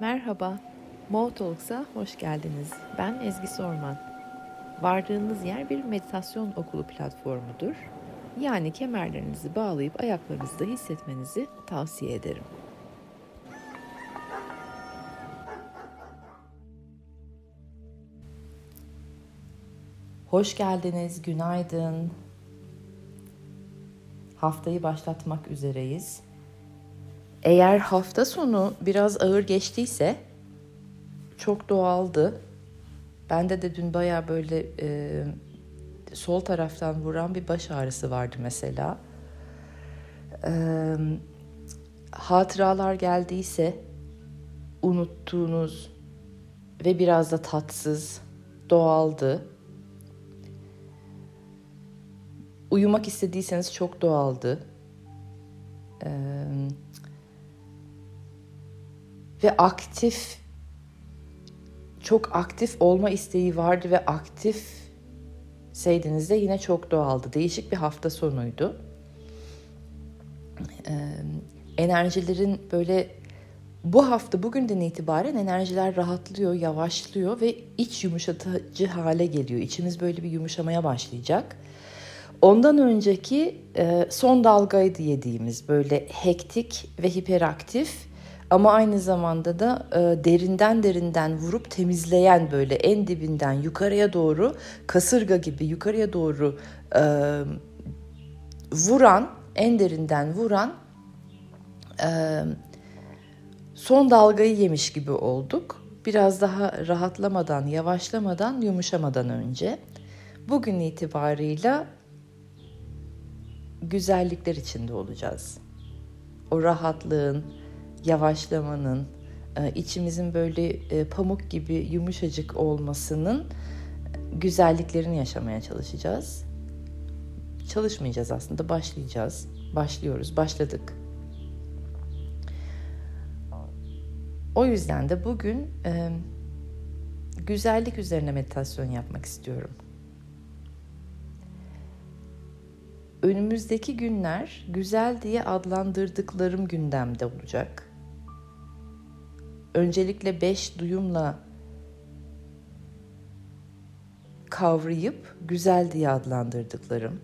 Merhaba, Mo Talks'a hoş geldiniz. Ben Ezgi Sorman. Vardığınız yer bir meditasyon okulu platformudur. Yani kemerlerinizi bağlayıp ayaklarınızda hissetmenizi tavsiye ederim. Hoş geldiniz, günaydın. Haftayı başlatmak üzereyiz. Eğer hafta sonu biraz ağır geçtiyse çok doğaldı. Bende de dün baya böyle e, sol taraftan vuran bir baş ağrısı vardı mesela. E, hatıralar geldiyse unuttuğunuz ve biraz da tatsız, doğaldı. Uyumak istediyseniz çok doğaldı. Ee, ve aktif çok aktif olma isteği vardı ve aktif seydiniz de yine çok doğaldı. Değişik bir hafta sonuydu. Ee, enerjilerin böyle bu hafta bugünden itibaren enerjiler rahatlıyor, yavaşlıyor ve iç yumuşatıcı hale geliyor. İçimiz böyle bir yumuşamaya başlayacak. Ondan önceki e, son dalgaydı yediğimiz böyle hektik ve hiperaktif ama aynı zamanda da e, derinden derinden vurup temizleyen böyle en dibinden yukarıya doğru kasırga gibi yukarıya doğru e, vuran en derinden vuran e, son dalgayı yemiş gibi olduk. Biraz daha rahatlamadan, yavaşlamadan, yumuşamadan önce. Bugün itibarıyla güzellikler içinde olacağız. O rahatlığın, yavaşlamanın, e, içimizin böyle e, pamuk gibi yumuşacık olmasının güzelliklerini yaşamaya çalışacağız. Çalışmayacağız aslında, başlayacağız. Başlıyoruz, başladık. O yüzden de bugün e, güzellik üzerine meditasyon yapmak istiyorum. Önümüzdeki günler güzel diye adlandırdıklarım gündemde olacak öncelikle beş duyumla kavrayıp güzel diye adlandırdıklarım,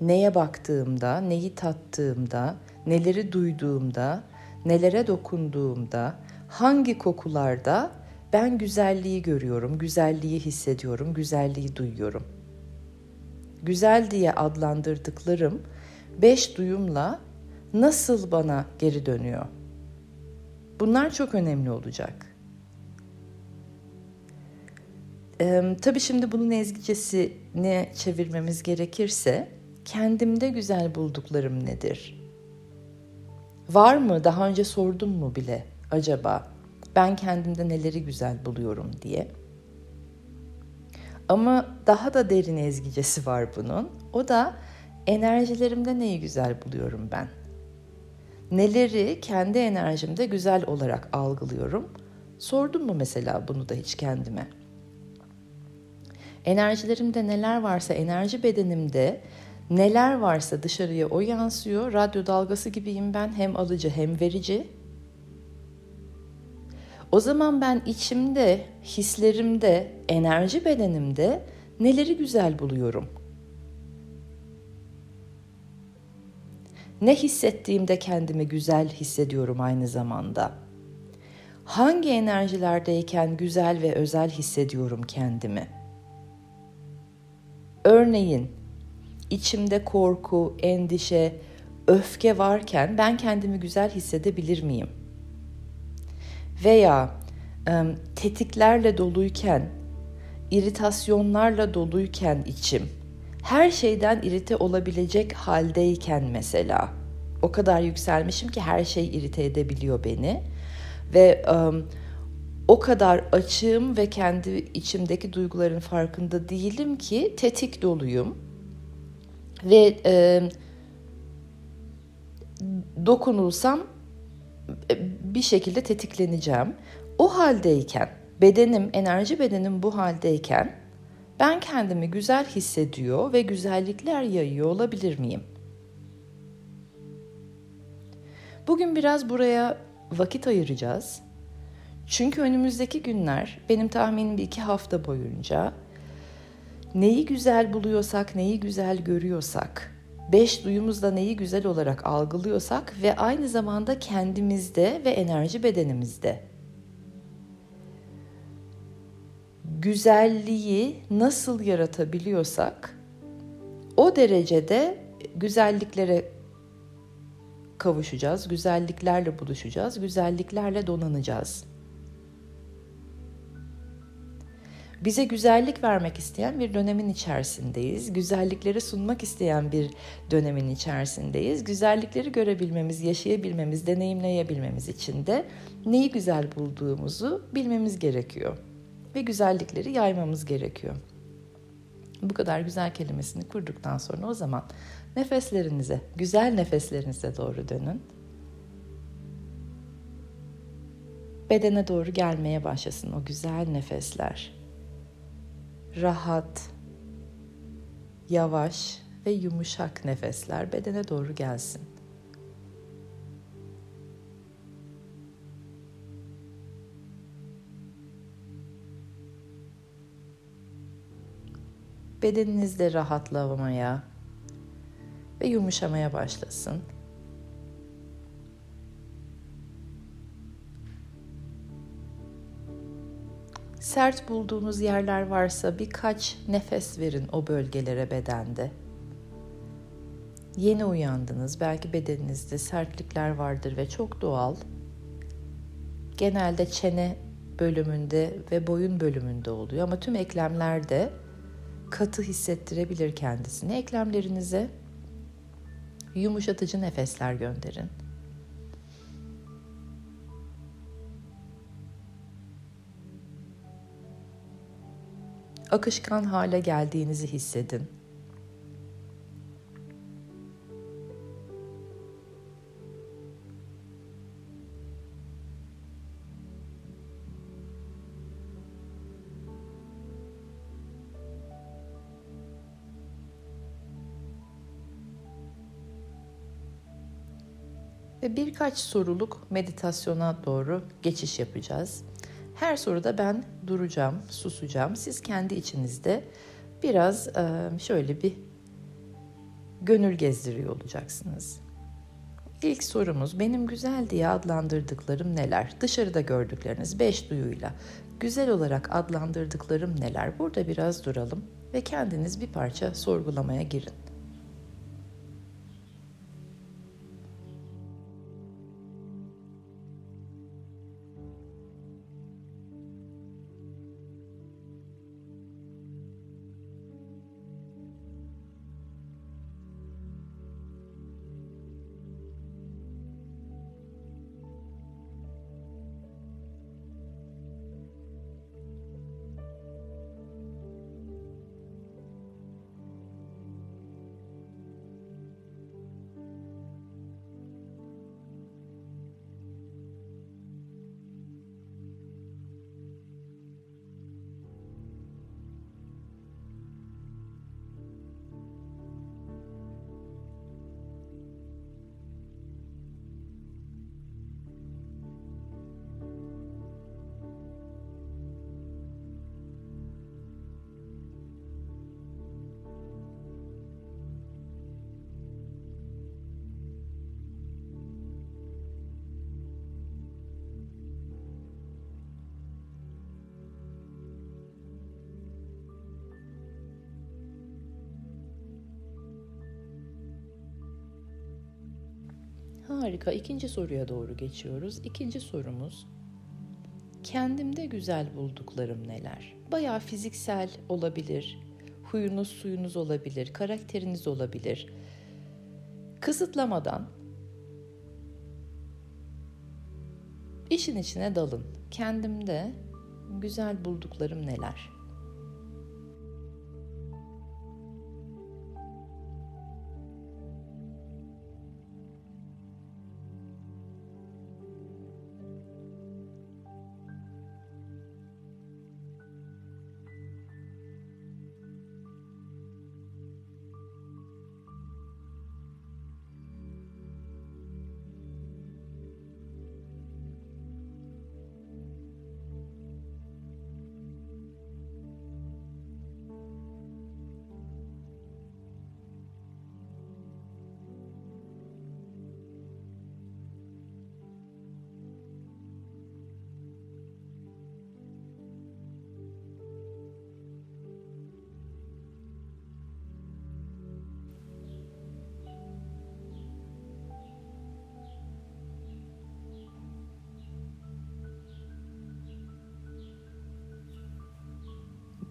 neye baktığımda, neyi tattığımda, neleri duyduğumda, nelere dokunduğumda, hangi kokularda ben güzelliği görüyorum, güzelliği hissediyorum, güzelliği duyuyorum. Güzel diye adlandırdıklarım beş duyumla nasıl bana geri dönüyor? Bunlar çok önemli olacak. Ee, tabii şimdi bunun ezgicesini çevirmemiz gerekirse kendimde güzel bulduklarım nedir? Var mı? Daha önce sordum mu bile acaba? Ben kendimde neleri güzel buluyorum diye. Ama daha da derin ezgicesi var bunun. O da enerjilerimde neyi güzel buluyorum ben? Neleri kendi enerjimde güzel olarak algılıyorum? Sordum mu mesela bunu da hiç kendime? Enerjilerimde neler varsa enerji bedenimde neler varsa dışarıya o yansıyor. Radyo dalgası gibiyim ben hem alıcı hem verici. O zaman ben içimde, hislerimde, enerji bedenimde neleri güzel buluyorum? Ne hissettiğimde kendimi güzel hissediyorum aynı zamanda. Hangi enerjilerdeyken güzel ve özel hissediyorum kendimi? Örneğin içimde korku, endişe, öfke varken ben kendimi güzel hissedebilir miyim? Veya tetiklerle doluyken, iritasyonlarla doluyken içim her şeyden irite olabilecek haldeyken mesela o kadar yükselmişim ki her şey irite edebiliyor beni ve um, o kadar açığım ve kendi içimdeki duyguların farkında değilim ki tetik doluyum ve e, dokunulsam bir şekilde tetikleneceğim. O haldeyken bedenim, enerji bedenim bu haldeyken ben kendimi güzel hissediyor ve güzellikler yayıyor olabilir miyim? Bugün biraz buraya vakit ayıracağız. Çünkü önümüzdeki günler benim tahminim bir iki hafta boyunca neyi güzel buluyorsak, neyi güzel görüyorsak, beş duyumuzla neyi güzel olarak algılıyorsak ve aynı zamanda kendimizde ve enerji bedenimizde güzelliği nasıl yaratabiliyorsak o derecede güzelliklere kavuşacağız, güzelliklerle buluşacağız, güzelliklerle donanacağız. Bize güzellik vermek isteyen bir dönemin içerisindeyiz. Güzellikleri sunmak isteyen bir dönemin içerisindeyiz. Güzellikleri görebilmemiz, yaşayabilmemiz, deneyimleyebilmemiz için de neyi güzel bulduğumuzu bilmemiz gerekiyor. Ve güzellikleri yaymamız gerekiyor. Bu kadar güzel kelimesini kurduktan sonra o zaman nefeslerinize, güzel nefeslerinize doğru dönün. Bedene doğru gelmeye başlasın o güzel nefesler rahat, yavaş ve yumuşak nefesler bedene doğru gelsin. Bedeninizde rahatlamaya ve yumuşamaya başlasın. Sert bulduğunuz yerler varsa birkaç nefes verin o bölgelere bedende. Yeni uyandınız, belki bedeninizde sertlikler vardır ve çok doğal. Genelde çene bölümünde ve boyun bölümünde oluyor ama tüm eklemlerde katı hissettirebilir kendisini. Eklemlerinize yumuşatıcı nefesler gönderin. akışkan hale geldiğinizi hissedin. Ve birkaç soruluk meditasyona doğru geçiş yapacağız. Her soruda ben duracağım, susacağım. Siz kendi içinizde biraz şöyle bir gönül gezdiriyor olacaksınız. İlk sorumuz benim güzel diye adlandırdıklarım neler? Dışarıda gördükleriniz beş duyuyla güzel olarak adlandırdıklarım neler? Burada biraz duralım ve kendiniz bir parça sorgulamaya girin. Harika. İkinci soruya doğru geçiyoruz. İkinci sorumuz kendimde güzel bulduklarım neler? Bayağı fiziksel olabilir, huyunuz suyunuz olabilir, karakteriniz olabilir. Kısıtlamadan işin içine dalın. Kendimde güzel bulduklarım neler?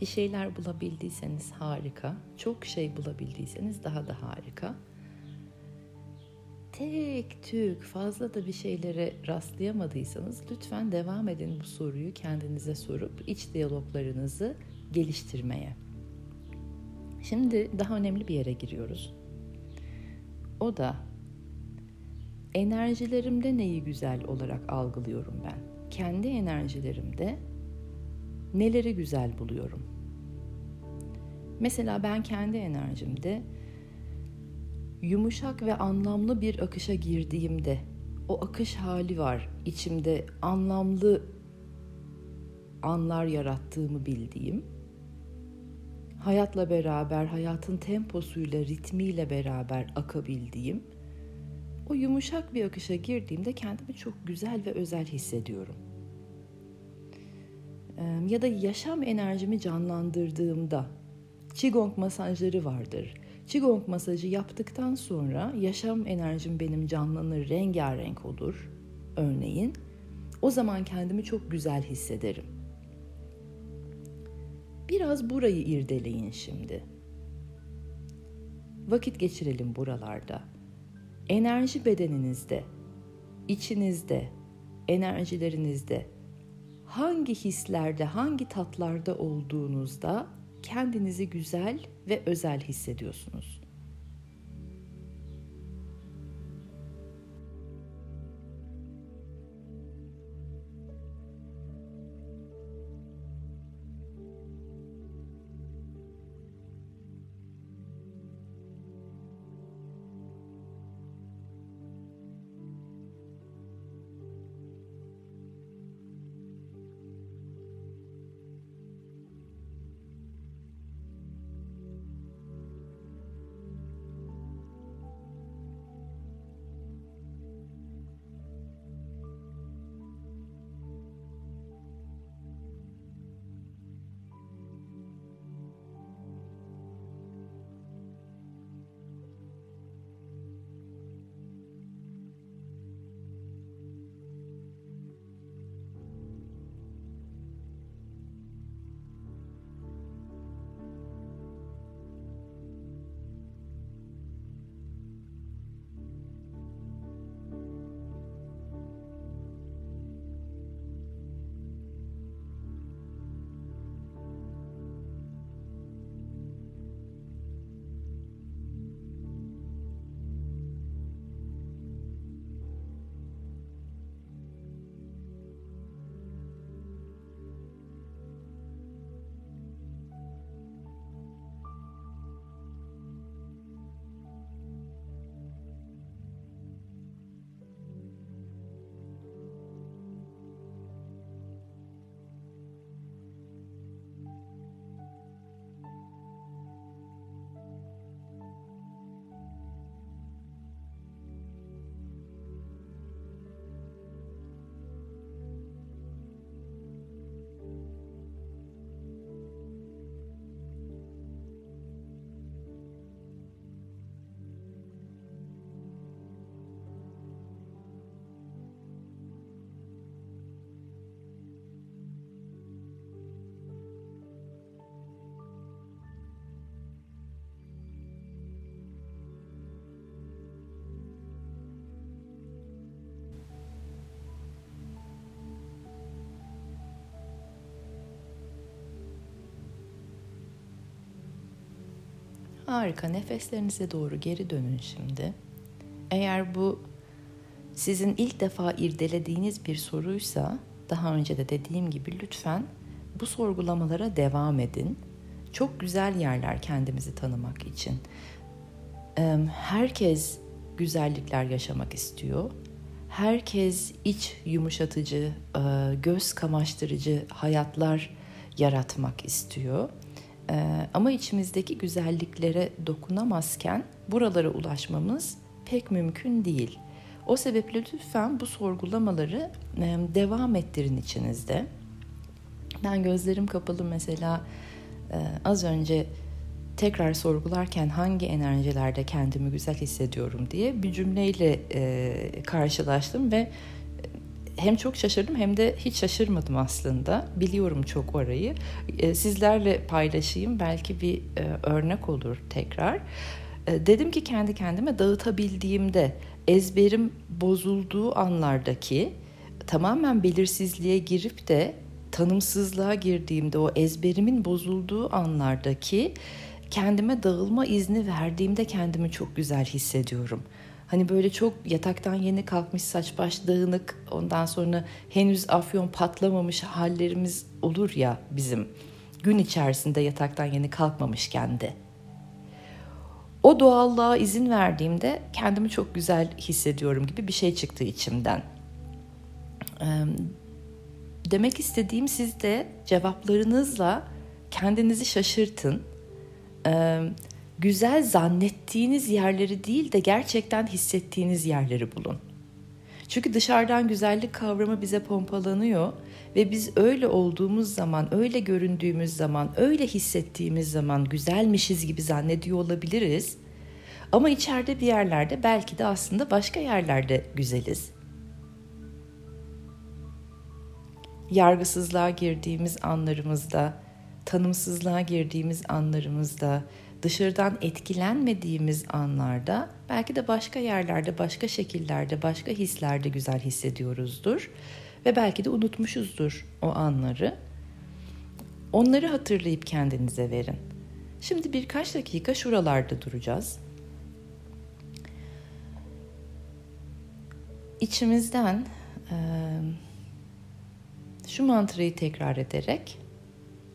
Bir şeyler bulabildiyseniz harika. Çok şey bulabildiyseniz daha da harika. Tek tük fazla da bir şeylere rastlayamadıysanız lütfen devam edin bu soruyu kendinize sorup iç diyaloglarınızı geliştirmeye. Şimdi daha önemli bir yere giriyoruz. O da enerjilerimde neyi güzel olarak algılıyorum ben? Kendi enerjilerimde neleri güzel buluyorum? Mesela ben kendi enerjimde yumuşak ve anlamlı bir akışa girdiğimde o akış hali var içimde anlamlı anlar yarattığımı bildiğim hayatla beraber hayatın temposuyla ritmiyle beraber akabildiğim o yumuşak bir akışa girdiğimde kendimi çok güzel ve özel hissediyorum. Ya da yaşam enerjimi canlandırdığımda Qigong masajları vardır. Qigong masajı yaptıktan sonra yaşam enerjim benim canlanır, rengarenk olur örneğin. O zaman kendimi çok güzel hissederim. Biraz burayı irdeleyin şimdi. Vakit geçirelim buralarda. Enerji bedeninizde, içinizde, enerjilerinizde hangi hislerde, hangi tatlarda olduğunuzda kendinizi güzel ve özel hissediyorsunuz. Harika. Nefeslerinize doğru geri dönün şimdi. Eğer bu sizin ilk defa irdelediğiniz bir soruysa daha önce de dediğim gibi lütfen bu sorgulamalara devam edin. Çok güzel yerler kendimizi tanımak için. Herkes güzellikler yaşamak istiyor. Herkes iç yumuşatıcı, göz kamaştırıcı hayatlar yaratmak istiyor. Ee, ama içimizdeki güzelliklere dokunamazken buralara ulaşmamız pek mümkün değil. O sebeple lütfen bu sorgulamaları e, devam ettirin içinizde. Ben gözlerim kapalı mesela e, az önce tekrar sorgularken hangi enerjilerde kendimi güzel hissediyorum diye bir cümleyle e, karşılaştım ve hem çok şaşırdım hem de hiç şaşırmadım aslında. Biliyorum çok orayı. E, sizlerle paylaşayım belki bir e, örnek olur tekrar. E, dedim ki kendi kendime dağıtabildiğimde ezberim bozulduğu anlardaki tamamen belirsizliğe girip de tanımsızlığa girdiğimde o ezberimin bozulduğu anlardaki kendime dağılma izni verdiğimde kendimi çok güzel hissediyorum. Hani böyle çok yataktan yeni kalkmış saç baş dağınık ondan sonra henüz afyon patlamamış hallerimiz olur ya bizim gün içerisinde yataktan yeni kalkmamışken de. O doğallığa izin verdiğimde kendimi çok güzel hissediyorum gibi bir şey çıktı içimden. Demek istediğim siz de cevaplarınızla kendinizi şaşırtın. Güzel zannettiğiniz yerleri değil de gerçekten hissettiğiniz yerleri bulun. Çünkü dışarıdan güzellik kavramı bize pompalanıyor ve biz öyle olduğumuz zaman, öyle göründüğümüz zaman, öyle hissettiğimiz zaman güzelmişiz gibi zannediyor olabiliriz. Ama içeride bir yerlerde belki de aslında başka yerlerde güzeliz. yargısızlığa girdiğimiz anlarımızda, tanımsızlığa girdiğimiz anlarımızda, dışarıdan etkilenmediğimiz anlarda belki de başka yerlerde, başka şekillerde, başka hislerde güzel hissediyoruzdur ve belki de unutmuşuzdur o anları. Onları hatırlayıp kendinize verin. Şimdi birkaç dakika şuralarda duracağız. İçimizden şu mantrayı tekrar ederek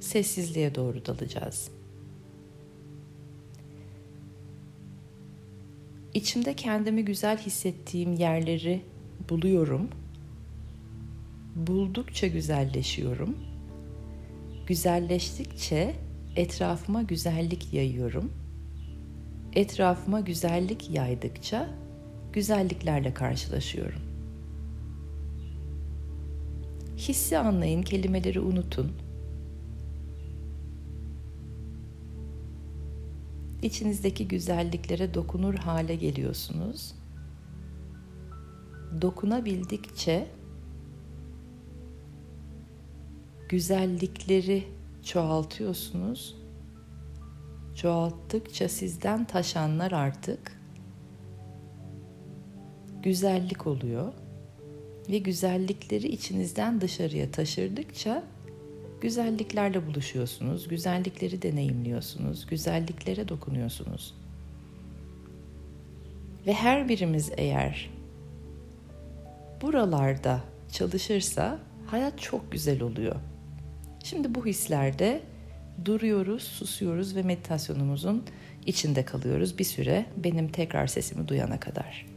sessizliğe doğru dalacağız. İçimde kendimi güzel hissettiğim yerleri buluyorum. Buldukça güzelleşiyorum. Güzelleştikçe etrafıma güzellik yayıyorum. Etrafıma güzellik yaydıkça güzelliklerle karşılaşıyorum. Hissi anlayın, kelimeleri unutun. İçinizdeki güzelliklere dokunur hale geliyorsunuz. Dokunabildikçe güzellikleri çoğaltıyorsunuz. Çoğalttıkça sizden taşanlar artık güzellik oluyor ve güzellikleri içinizden dışarıya taşırdıkça güzelliklerle buluşuyorsunuz, güzellikleri deneyimliyorsunuz, güzelliklere dokunuyorsunuz. Ve her birimiz eğer buralarda çalışırsa hayat çok güzel oluyor. Şimdi bu hislerde duruyoruz, susuyoruz ve meditasyonumuzun içinde kalıyoruz bir süre benim tekrar sesimi duyana kadar.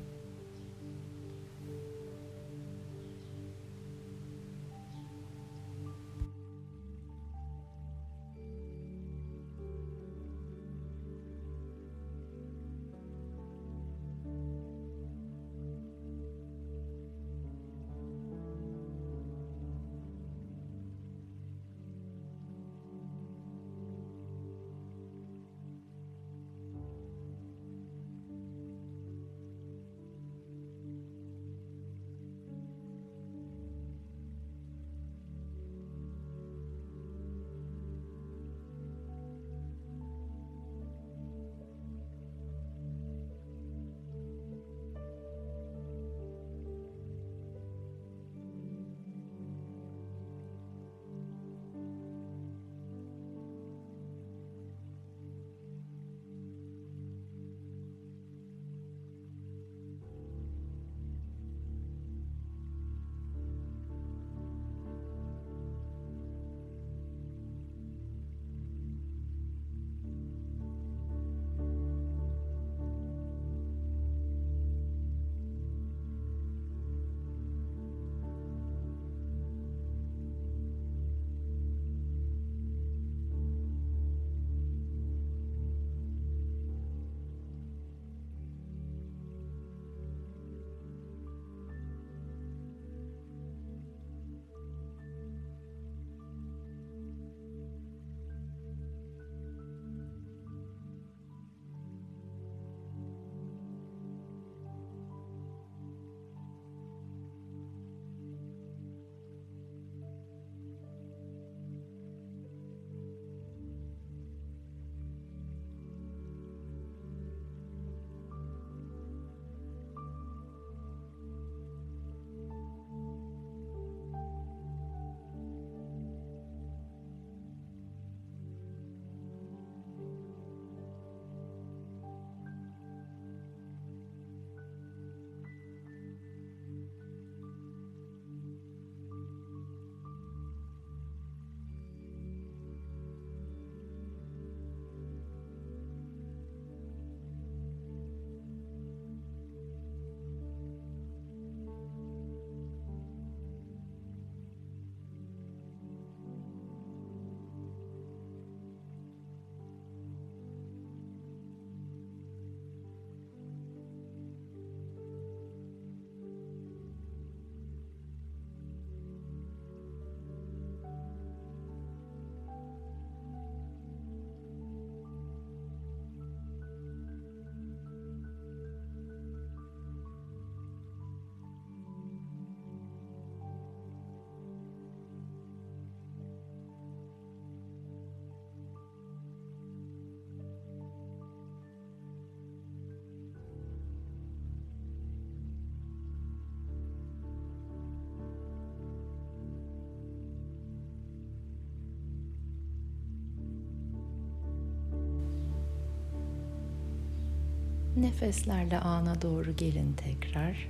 Nefeslerle ana doğru gelin tekrar.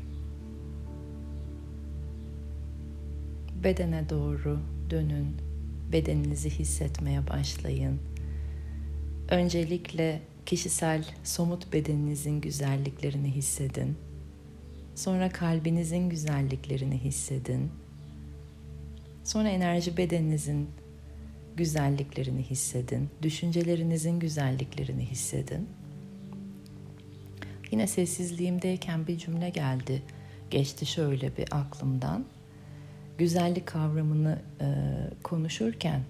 Bedene doğru dönün. Bedeninizi hissetmeye başlayın. Öncelikle kişisel somut bedeninizin güzelliklerini hissedin. Sonra kalbinizin güzelliklerini hissedin. Sonra enerji bedeninizin güzelliklerini hissedin. Düşüncelerinizin güzelliklerini hissedin. Yine sessizliğimdeyken bir cümle geldi. Geçti şöyle bir aklımdan. Güzellik kavramını e, konuşurken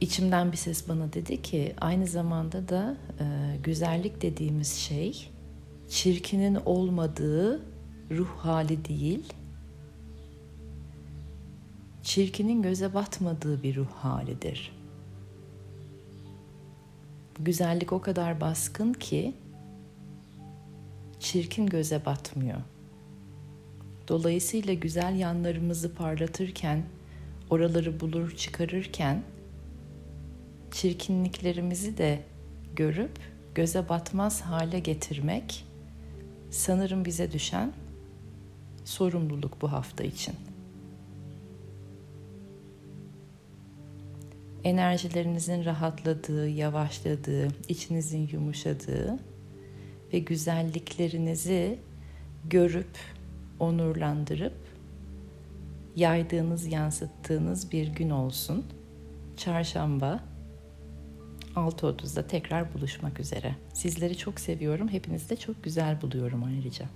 içimden bir ses bana dedi ki aynı zamanda da e, güzellik dediğimiz şey çirkinin olmadığı ruh hali değil, çirkinin göze batmadığı bir ruh halidir. Güzellik o kadar baskın ki çirkin göze batmıyor. Dolayısıyla güzel yanlarımızı parlatırken, oraları bulur çıkarırken çirkinliklerimizi de görüp göze batmaz hale getirmek sanırım bize düşen sorumluluk bu hafta için. Enerjilerinizin rahatladığı, yavaşladığı, içinizin yumuşadığı ve güzelliklerinizi görüp onurlandırıp yaydığınız, yansıttığınız bir gün olsun. Çarşamba 6.30'da tekrar buluşmak üzere. Sizleri çok seviyorum. Hepinizi de çok güzel buluyorum ayrıca.